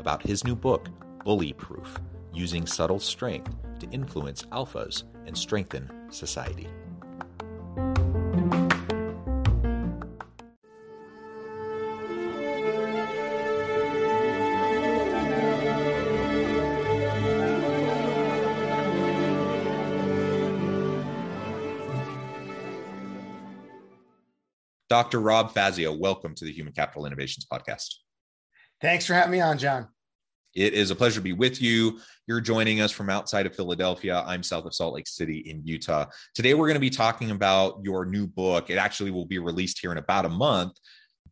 about his new book, Bully Proof Using Subtle Strength to Influence Alphas and Strengthen Society. Dr. Rob Fazio, welcome to the Human Capital Innovations Podcast. Thanks for having me on, John. It is a pleasure to be with you. You're joining us from outside of Philadelphia. I'm south of Salt Lake City in Utah. Today, we're going to be talking about your new book. It actually will be released here in about a month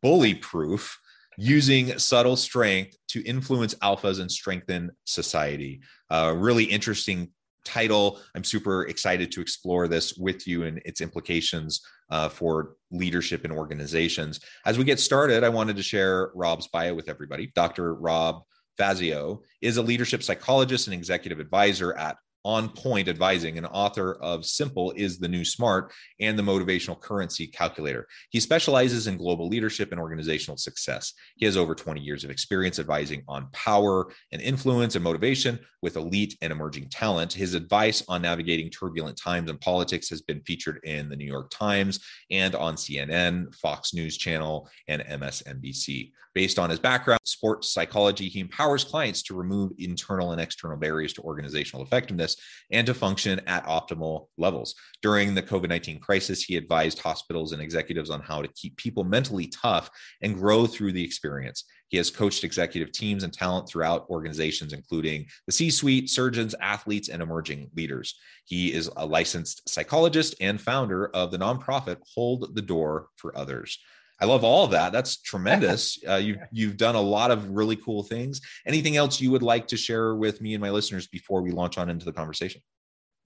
Bully Proof Using Subtle Strength to Influence Alphas and Strengthen Society. Uh, really interesting title. I'm super excited to explore this with you and its implications uh, for leadership in organizations. As we get started, I wanted to share Rob's bio with everybody. Dr. Rob Fazio is a leadership psychologist and executive advisor at OnPoint Advising, and author of Simple is the New Smart and the Motivational Currency Calculator. He specializes in global leadership and organizational success. He has over 20 years of experience advising on power and influence and motivation with elite and emerging talent. His advice on navigating turbulent times in politics has been featured in the New York Times and on CNN, Fox News Channel, and MSNBC. Based on his background, sports psychology, he empowers clients to remove internal and external barriers to organizational effectiveness and to function at optimal levels. During the COVID 19 crisis, he advised hospitals and executives on how to keep people mentally tough and grow through the experience. He has coached executive teams and talent throughout organizations, including the C suite, surgeons, athletes, and emerging leaders. He is a licensed psychologist and founder of the nonprofit Hold the Door for Others. I love all of that. That's tremendous. Uh, you've you've done a lot of really cool things. Anything else you would like to share with me and my listeners before we launch on into the conversation?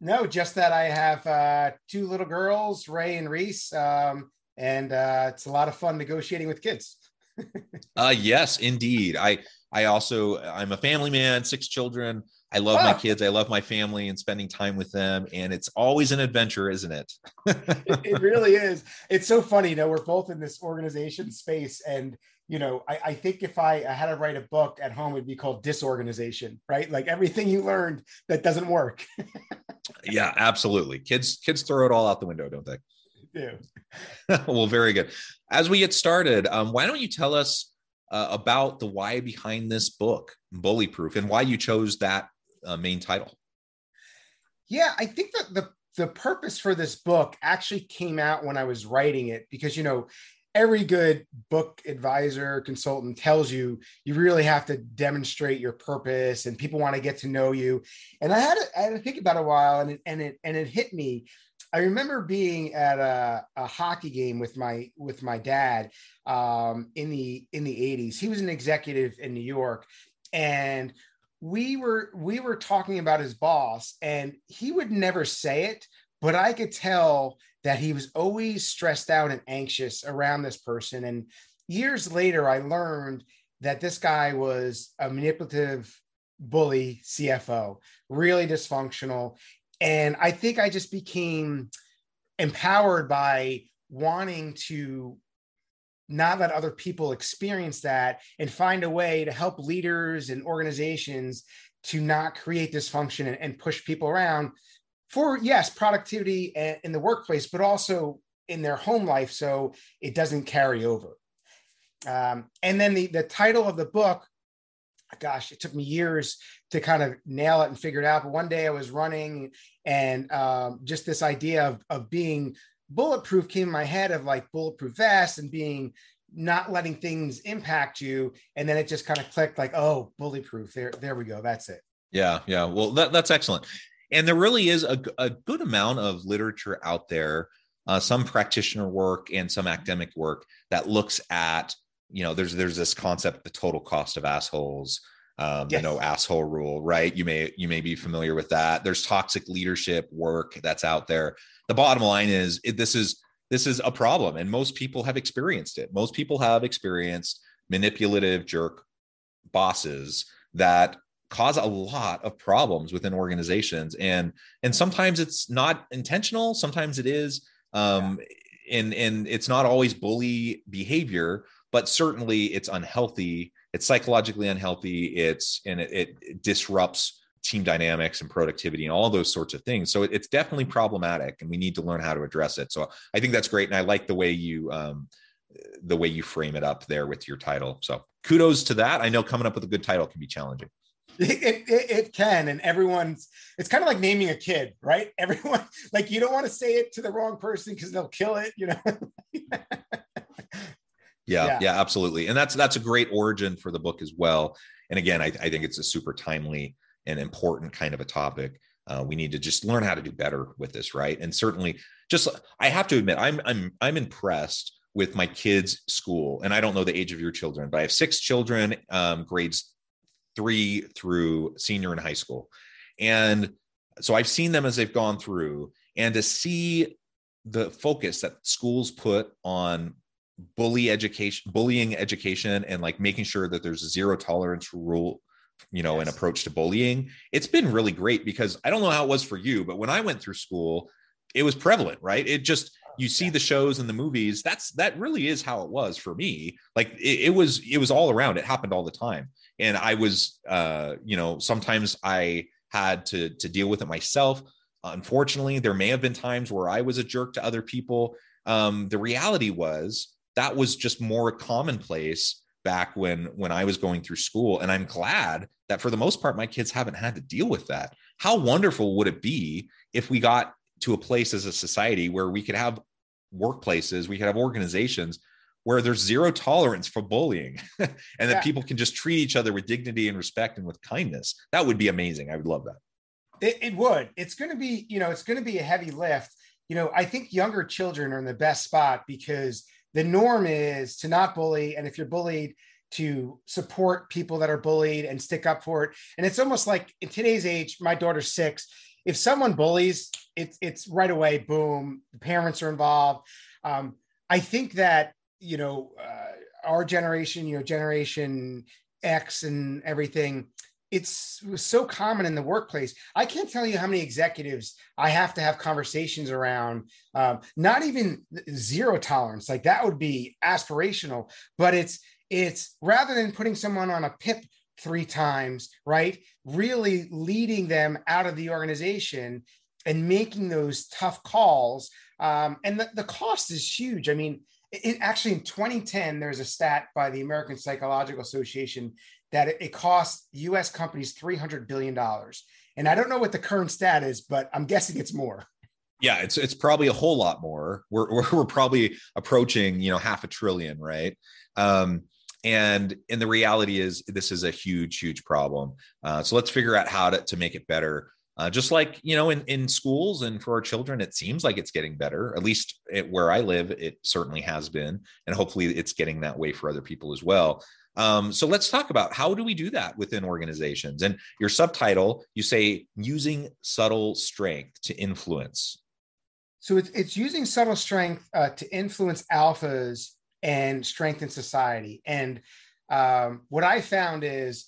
No, just that I have uh, two little girls, Ray and Reese, um, and uh, it's a lot of fun negotiating with kids. uh, yes, indeed. I I also I'm a family man, six children. I love my kids. I love my family and spending time with them. And it's always an adventure, isn't it? it, it, really is. It's so funny. You know, we're both in this organization space. And, you know, I, I think if I, I, had to write a book at home, it'd be called Disorganization, right? Like everything you learned that doesn't work. yeah, absolutely. Kids, kids throw it all out the window, don't they? Yeah. well, very good. As we get started, um, why don't you tell us uh, about the why behind this book, Bully Proof, and why you chose that uh, main title? Yeah, I think that the the purpose for this book actually came out when I was writing it because you know every good book advisor consultant tells you you really have to demonstrate your purpose and people want to get to know you and i had to, I had to think about it a while and it, and it and it hit me i remember being at a, a hockey game with my with my dad um, in the in the 80s he was an executive in new york and we were we were talking about his boss and he would never say it but i could tell that he was always stressed out and anxious around this person. And years later i learned that this guy was a manipulative bully cfo really dysfunctional and i think i just became empowered by wanting to not let other people experience that and find a way to help leaders and organizations to not create dysfunction and, and push people around for yes productivity in the workplace but also in their home life so it doesn't carry over Um, and then the the title of the book, gosh, it took me years to kind of nail it and figure it out. But one day I was running, and um, just this idea of of being bulletproof came in my head of like bulletproof vest and being not letting things impact you. And then it just kind of clicked like oh bulletproof there there we go that's it. Yeah yeah well that, that's excellent. And there really is a, a good amount of literature out there uh, some practitioner work and some academic work that looks at you know there's there's this concept the total cost of assholes um, yes. the no asshole rule right you may you may be familiar with that there's toxic leadership work that's out there the bottom line is it, this is this is a problem and most people have experienced it most people have experienced manipulative jerk bosses that cause a lot of problems within organizations and and sometimes it's not intentional sometimes it is um yeah. and and it's not always bully behavior but certainly it's unhealthy it's psychologically unhealthy it's and it, it disrupts team dynamics and productivity and all those sorts of things. So it, it's definitely problematic and we need to learn how to address it. So i think that's great and i like the way you um the way you frame it up there with your title. So kudos to that. I know coming up with a good title can be challenging. It, it, it, can and everyone's it's kind of like naming a kid right? Everyone like you don't want to say it to the wrong person because they'll kill it you know yeah, yeah, yeah absolutely and that's that's a great origin for the book as well and again i, I think it's a super timely and important kind of a topic uh, we need to just learn how to do better with this right and certainly just i have to admit i'm i'm i'm impressed with my kids school and i don't know the age of your children but i have six children um, grades three through senior in high school. And so I've seen them as they've gone through, and to see the focus that schools put on bully education, bullying education, and like making sure that there's a zero tolerance rule, you know, yes. an approach to bullying, it's been really great because I don't know how it was for you, but when I went through school, it was prevalent, right? It just you see the shows and the movies that's that really is how it was for me. Like it, it was it was all around it happened all the time. And i was uh you know sometimes i had to to deal with it myself. Unfortunately there may have been times where i was a jerk to other people. Um the reality was that was just more commonplace back when when i was going through school. And i'm glad that for the most part my kids haven't had to deal with that. How wonderful would it be if we got to a place as a society where we could have workplaces we could have organizations where there's zero tolerance for bullying and that yeah. people can just treat each other with dignity and respect and with kindness. That would be amazing. I would love that. It, it would. It's going to be you know it's going to be a heavy lift. You know i think younger children are in the best spot because the norm is to not bully and if you're bullied to support people that are bullied and stick up for it. And it's almost like in today's age my daughter's six if someone bullies it's it's right away boom the parents are involved. Um, i think that you know, uh, our generation, you know, generation X and everything, it's so common in the workplace. I can't tell you how many executives I have to have conversations around. Um, not even zero tolerance, like that would be aspirational, but it's it's rather than putting someone on a PIP three times, right? Really leading them out of the organization and making those tough calls. Um, and the, the cost is huge. I mean, it, actually in 2010 there's a stat by the american psychological association that it, costs us companies 300 billion dollars. And i don't know what the current stat is but i'm guessing it's more. Yeah it's it's probably a whole lot more. We're, we're, we're probably approaching you know half a trillion right? Um, and and the reality is this is a huge huge problem. Uh, so let's figure out how to, to make it better uh, just like you know in, in schools and for our children it seems like it's getting better. At least it, where i live it certainly has been and hopefully it's getting that way for other people as well. Um, so let's talk about how do we do that within organizations? And your subtitle you say using subtle strength to influence. So it's, it's using subtle strength uh, to influence alphas and strengthen society. And um, what i found is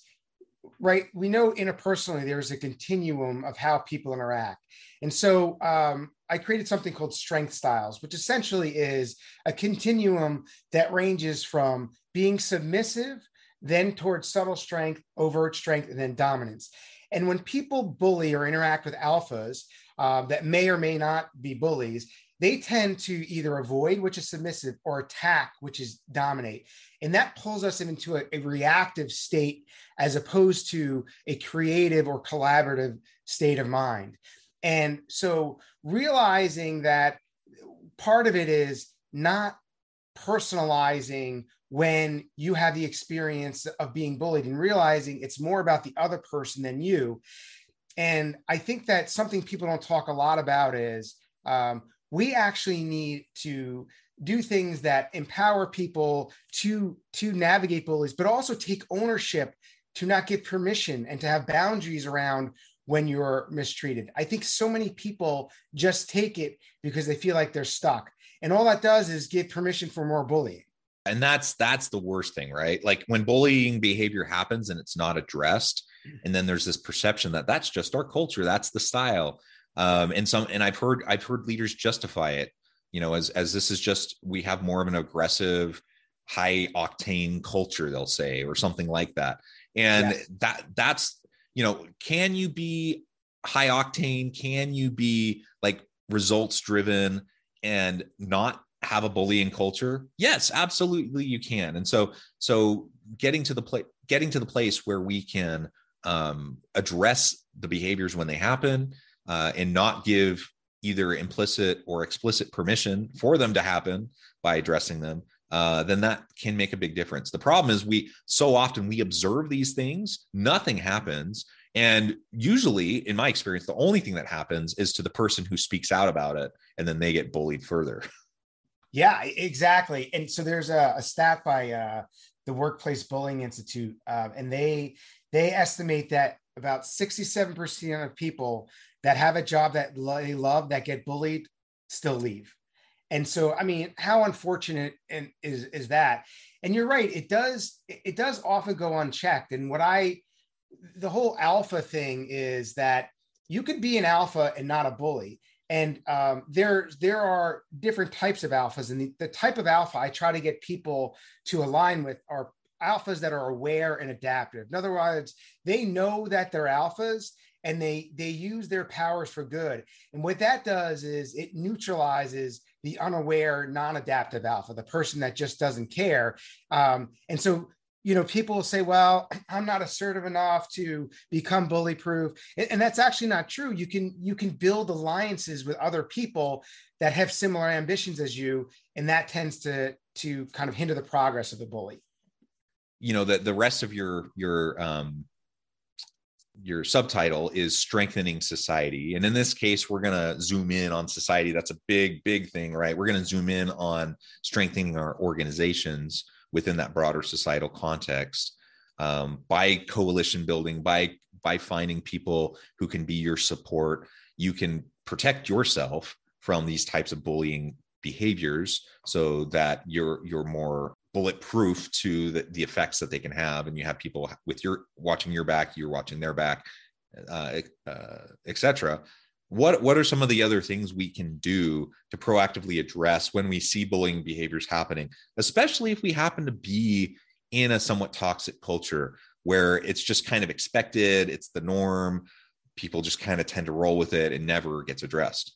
right? We know interpersonally there's a continuum of how people interact. And so um, i created something called strength styles which essentially is a continuum that ranges from being submissive then towards subtle strength overt strength and then dominance. And when people bully or interact with alphas uh, that may or may not be bullies they tend to either avoid, which is submissive, or attack, which is dominate. And that pulls us into a, a reactive state as opposed to a creative or collaborative state of mind. And so realizing that part of it is not personalizing when you have the experience of being bullied and realizing it's more about the other person than you. And I think that something people don't talk a lot about is um, we actually need to do things that empower people to to navigate bullies but also take ownership to not give permission and to have boundaries around when you're mistreated. I think so many people just take it because they feel like they're stuck. And all that does is give permission for more bullying. And that's that's the worst thing right? Like when bullying behavior happens and it's not addressed and then there's this perception that that's just our culture that's the style um, and some and i've heard i've heard leaders justify it you know as as this is just we have more of an aggressive high octane culture they'll say or something like that. And yes. that that's you know can you be high octane? Can you be like results driven and not have a bullying culture? Yes absolutely you can. And so so getting to the place getting to the place where we can um, address the behaviors when they happen uh, and not give either implicit or explicit permission for them to happen by addressing them uh, then that can make a big difference. The problem is we so often we observe these things nothing happens and usually in my experience the only thing that happens is to the person who speaks out about it and then they get bullied further. Yeah exactly and so there's a, a stat by uh, the workplace bullying institute uh, and they they estimate that about 67% of people that have a job that they love that get bullied still leave. And so, I mean, how unfortunate and is is that? And you're right, it does it does often go unchecked. And what I the whole alpha thing is that you could be an alpha and not a bully. And um, there there are different types of alphas, and the, the type of alpha I try to get people to align with are alphas that are aware and adaptive. In other words, they know that they're alphas and they they use their powers for good. And what that does is it neutralizes the unaware non-adaptive alpha the person that just doesn't care. Um, and so you know people will say well i'm not assertive enough to become bully proof and, and that's actually not true. You can you can build alliances with other people that have similar ambitions as you and that tends to to kind of hinder the progress of the bully. You know that the rest of your your um your subtitle is strengthening society. And in this case we're going to zoom in on society. That's a big big thing right? We're going to zoom in on strengthening our organizations within that broader societal context um, by coalition building by by finding people who can be your support. You can protect yourself from these types of bullying behaviors so that you're you're more bulletproof to the, the effects that they can have and you have people with your watching your back you're watching their back uh, uh, etc what what are some of the other things we can do to proactively address when we see bullying behaviors happening especially if we happen to be in a somewhat toxic culture where it's just kind of expected it's the norm people just kind of tend to roll with it and never gets addressed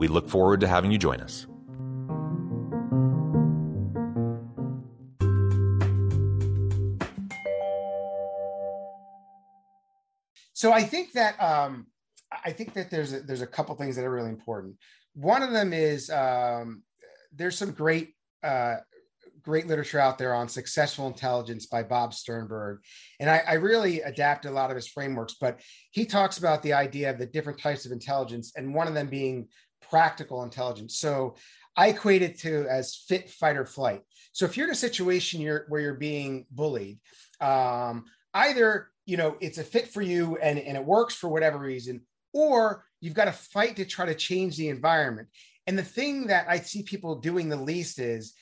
We look forward to having you join us. So I think that um, I think that there's a, there's a couple things that are really important. One of them is um, there's some great uh, great literature out there on successful intelligence by Bob Sternberg. And I, I, really adapted a lot of his frameworks, but he talks about the idea of the different types of intelligence, and one of them being practical intelligence. So I equate it to as fit, fight, or flight. So if you're in a situation you're, where you're being bullied, um, either you know it's a fit for you and, and it works for whatever reason, or you've got to fight to try to change the environment. And the thing that I see people doing the least is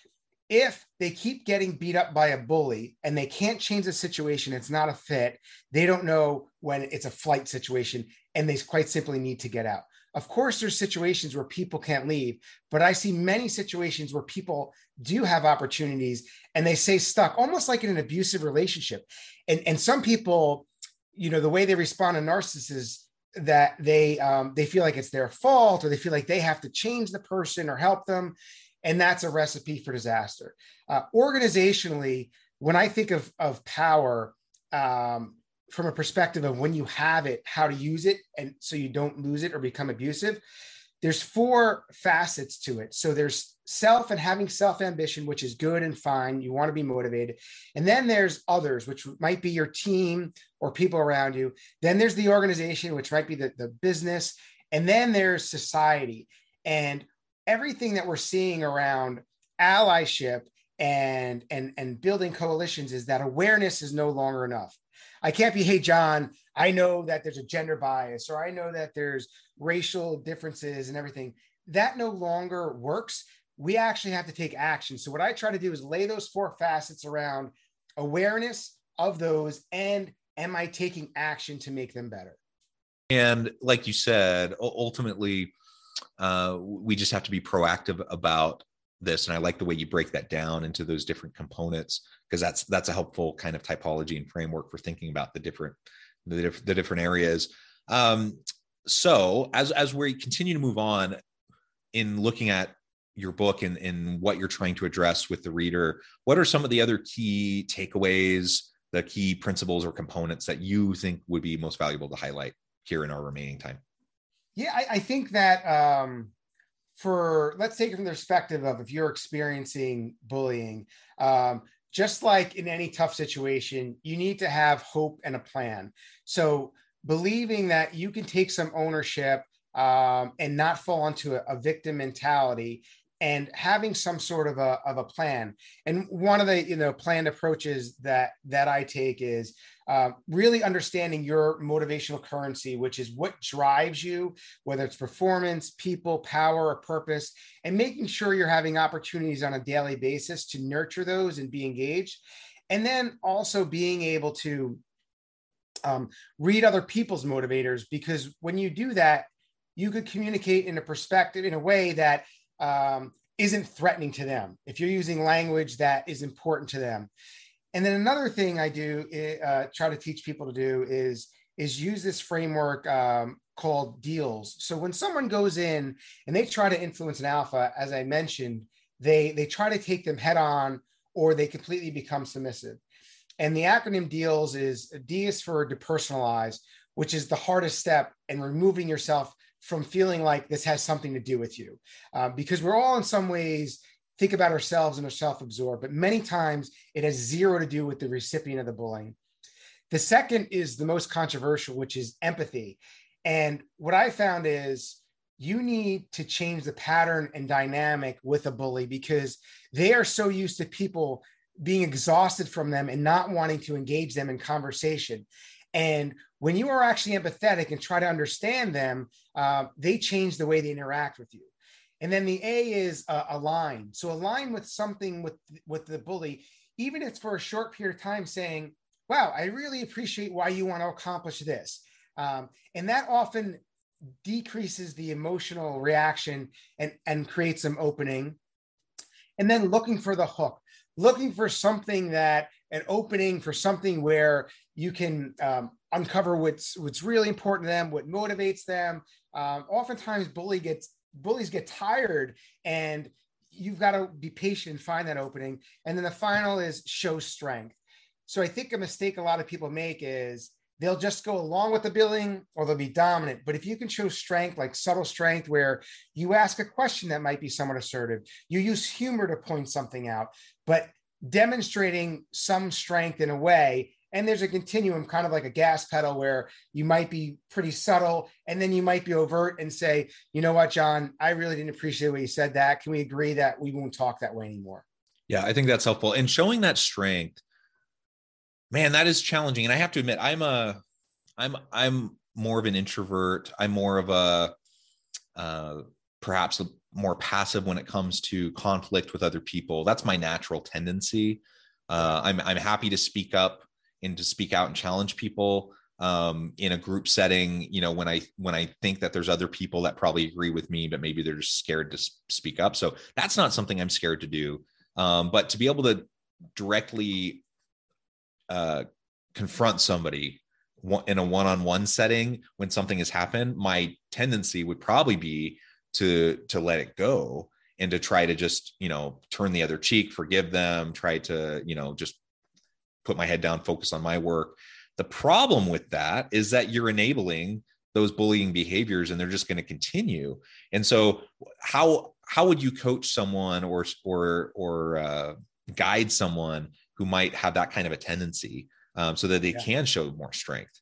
if they keep getting beat up by a bully and they can't change the situation, it's not a fit. They don't know when it's a flight situation and they quite simply need to get out. Of course, there's situations where people can't leave, but I see many situations where people do have opportunities and they stay stuck, almost like in an abusive relationship. And, and some people, you know, the way they respond to narcissists that they um, they feel like it's their fault or they feel like they have to change the person or help them and that's a recipe for disaster uh, organizationally when i think of of power um, from a perspective of when you have it how to use it and so you don't lose it or become abusive there's four facets to it. So there's self and having self ambition which is good and fine. You want to be motivated. And then there's others which might be your team or people around you. Then there's the organization which might be the, the business. And then there's society. And everything that we're seeing around allyship and and and building coalitions is that awareness is no longer enough i can't be hey john i know that there's a gender bias or i know that there's racial differences and everything that no longer works we actually have to take action. So what I try to do is lay those four facets around awareness of those and am I taking action to make them better? And like you said, ultimately, uh, we just have to be proactive about this. And I like the way you break that down into those different components because that's that's a helpful kind of typology and framework for thinking about the different the, diff- the different areas. Um, so as as we continue to move on in looking at your book and, and what you're trying to address with the reader, what are some of the other key takeaways, the key principles or components that you think would be most valuable to highlight here in our remaining time? Yeah, I, I think that um, for let's take it from the perspective of if you're experiencing bullying, um, just like in any tough situation, you need to have hope and a plan. So believing that you can take some ownership um, and not fall into a, a, victim mentality and having some sort of a, of a plan. And one of the you know planned approaches that that i take is uh, really understanding your motivational currency which is what drives you whether it's performance people power or purpose and making sure you're having opportunities on a daily basis to nurture those and be engaged. And then also being able to um, read other people's motivators because when you do that you could communicate in a perspective in a way that um, isn't threatening to them, if you're using language that is important to them. And then another thing I do eh, uh, try to teach people to do is is use this framework um, called deals. So when someone goes in and they try to influence an alpha, as I mentioned, they they try to take them head on or they completely become submissive. And the acronym deals is D is for depersonalize, which is the hardest step and removing yourself from feeling like this has something to do with you. Uh, because we're all in some ways think about ourselves and are self-absorbed, but many times it has zero to do with the recipient of the bullying. The second is the most controversial, which is empathy. And what I found is you need to change the pattern and dynamic with a bully because they are so used to people being exhausted from them and not wanting to engage them in conversation. And when you are actually empathetic and try to understand them, uh, they change the way they interact with you. And then the A is uh, align. So align with something with with the bully, even if it's for a short period of time, saying, "Wow, I really appreciate why you want to accomplish this." Um, and that often decreases the emotional reaction and and creates some opening. And then looking for the hook, looking for something that an opening for something where you can um, uncover what's what's really important to them, what motivates them. Um, oftentimes, bully gets bullies get tired, and you've got to be patient and find that opening. And then the final is show strength. So I think a mistake a lot of people make is they'll just go along with the billing or they'll be dominant. But if you can show strength, like subtle strength, where you ask a question that might be somewhat assertive, you use humor to point something out, but demonstrating some strength in a way and there's a continuum kind of like a gas pedal where you might be pretty subtle and then you might be overt and say you know what john? I really didn't appreciate what you said that. Can we agree that we won't talk that way anymore? Yeah i think that's helpful. And showing that strength man that is challenging. And i have to admit i'm a i'm i'm more of an introvert. I'm more of a uh perhaps more passive when it comes to conflict with other people. That's my natural tendency. Uh, I'm I'm happy to speak up and to speak out and challenge people um, in a group setting you know when i when i think that there's other people that probably agree with me but maybe they're just scared to speak up. So that's not something i'm scared to do. Um, but to be able to directly uh, confront somebody in a one-on-one setting when something has happened my tendency would probably be to to let it go and to try to just you know turn the other cheek forgive them try to you know just put my head down, focus on my work. The problem with that is that you're enabling those bullying behaviors and they're just going to continue. And so how how would you coach someone or or or uh, guide someone who might have that kind of a tendency um, so that they yeah. can show more strength?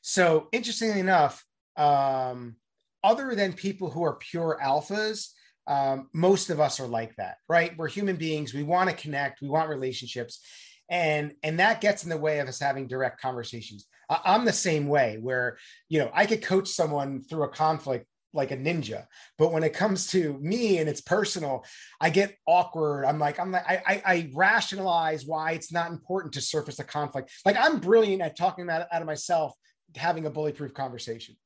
So interestingly enough, um, other than people who are pure alphas, um, most of us are like that, right? We're human beings. We want to connect. We want relationships and and that gets in the way of us having direct conversations. I'm the same way where you know i could coach someone through a conflict like a ninja but when it comes to me and it's personal i get awkward. I'm like i'm like I, I, I rationalize why it's not important to surface a conflict. Like i'm brilliant at talking about out of myself having a bully proof conversation.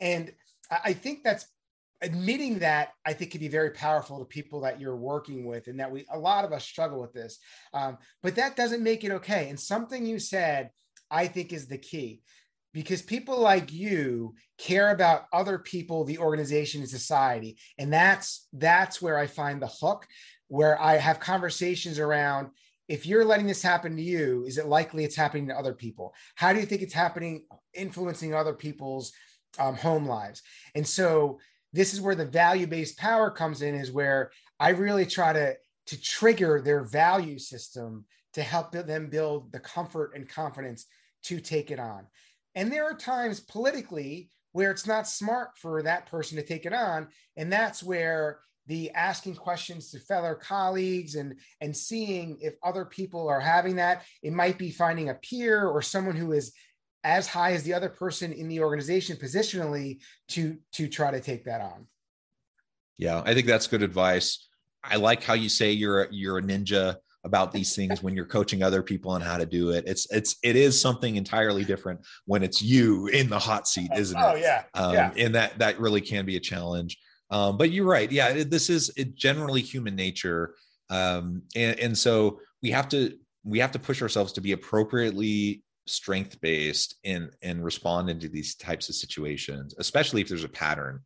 And i think that's admitting that I think can be very powerful to people that you're working with, and that we a lot of us struggle with this. Um, but that doesn't make it okay. And something you said, I think, is the key. Because people like you care about other people, the organization, and society, and that's that's where I find the hook. Where I have conversations around if you're letting this happen to you, is it likely it's happening to other people? How do you think it's happening, influencing other people's um, home lives? And so this is where the value based power comes in is where i really try to to trigger their value system to help them build the comfort and confidence to take it on. And there are times politically where it's not smart for that person to take it on and that's where the asking questions to fellow colleagues and and seeing if other people are having that it might be finding a peer or someone who is as high as the other person in the organization positionally to to try to take that on. Yeah i think that's good advice. I like how you say you're you're a ninja about these things when you're coaching other people on how to do it. It's it's it is something entirely different when it's you in the hot seat isn't it? Oh yeah, um, yeah. and that that really can be a challenge. Um, but you're right. Yeah this is generally human nature. Um, and, and so we have to we have to push ourselves to be appropriately strength based in and respond into these types of situations especially if there's a pattern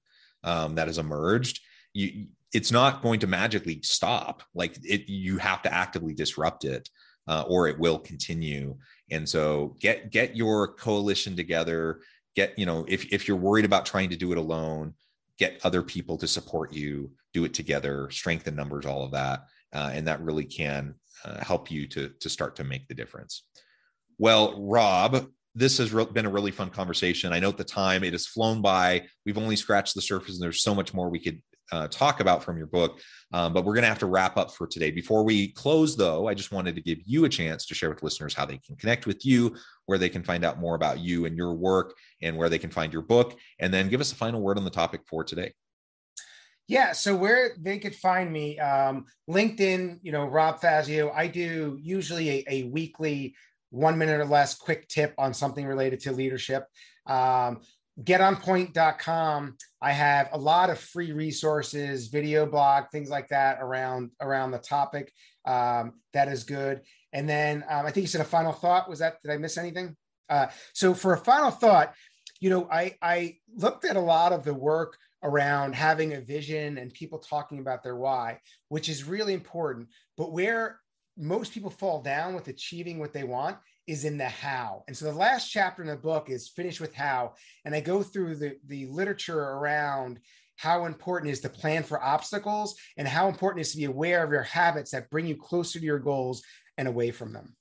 um, that has emerged you it's not going to magically stop. Like it you have to actively disrupt it uh, or it will continue. And so get get your coalition together. Get you know if, if you're worried about trying to do it alone get other people to support you do it together strengthen numbers all of that uh, and that really can uh, help you to to start to make the difference Well, Rob, this has been a really fun conversation. I know at the time it has flown by. We've only scratched the surface, and there's so much more we could uh, talk about from your book. Um, but we're going to have to wrap up for today. Before we close, though, I just wanted to give you a chance to share with listeners how they can connect with you, where they can find out more about you and your work, and where they can find your book. And then give us a final word on the topic for today. Yeah, so where they could find me, um, LinkedIn, you know, Rob Fazio. I do usually a, a weekly one minute or less quick tip on something related to leadership. Um, getonpoint.com i have a lot of free resources video blog things like that around around the topic um, that is good. And then um, i think you said a final thought. Was that did i miss anything? Uh, so for a final thought you know i i looked at a lot of the work around having a vision and people talking about their why which is really important. But where most people fall down with achieving what they want is in the how. And so the last chapter in the book is finished with how. And I go through the, the literature around how important is to plan for obstacles and how important is to be aware of your habits that bring you closer to your goals and away from them.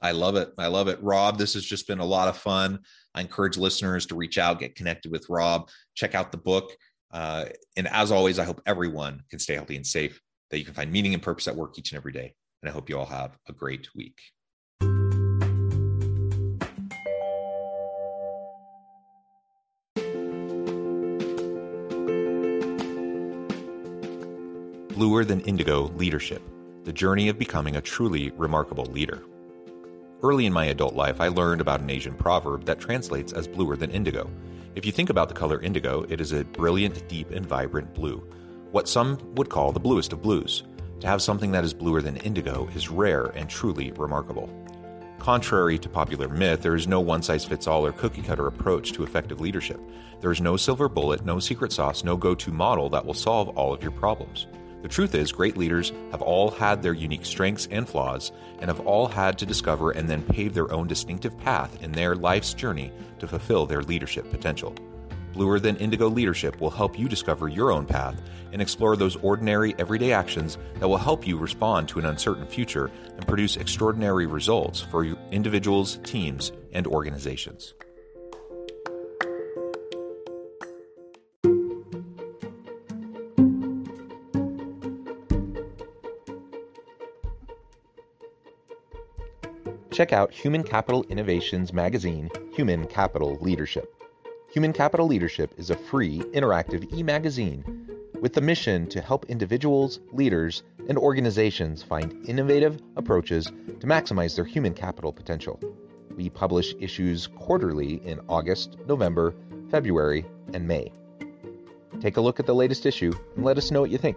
I love it. I love it. Rob, this has just been a lot of fun. I encourage listeners to reach out, get connected with Rob, check out the book. Uh, and as always, I hope everyone can stay healthy and safe, that you can find meaning and purpose at work each and every day. And I hope you all have a great week. Bluer Than Indigo Leadership The Journey of Becoming a Truly Remarkable Leader. Early in my adult life, I learned about an Asian proverb that translates as bluer than indigo. If you think about the color indigo, it is a brilliant, deep, and vibrant blue, what some would call the bluest of blues. To have something that is bluer than indigo is rare and truly remarkable. Contrary to popular myth, there is no one size fits all or cookie cutter approach to effective leadership. There is no silver bullet, no secret sauce, no go to model that will solve all of your problems. The truth is, great leaders have all had their unique strengths and flaws, and have all had to discover and then pave their own distinctive path in their life's journey to fulfill their leadership potential. Bluer Than Indigo Leadership will help you discover your own path and explore those ordinary, everyday actions that will help you respond to an uncertain future and produce extraordinary results for individuals, teams, and organizations. check out Human Capital Innovations magazine, Human Capital Leadership. Human Capital Leadership is a free, interactive e magazine with the mission to help individuals, leaders, and organizations find innovative approaches to maximize their human capital potential. We publish issues quarterly in August, November, February, and May. Take a look at the latest issue and let us know what you think.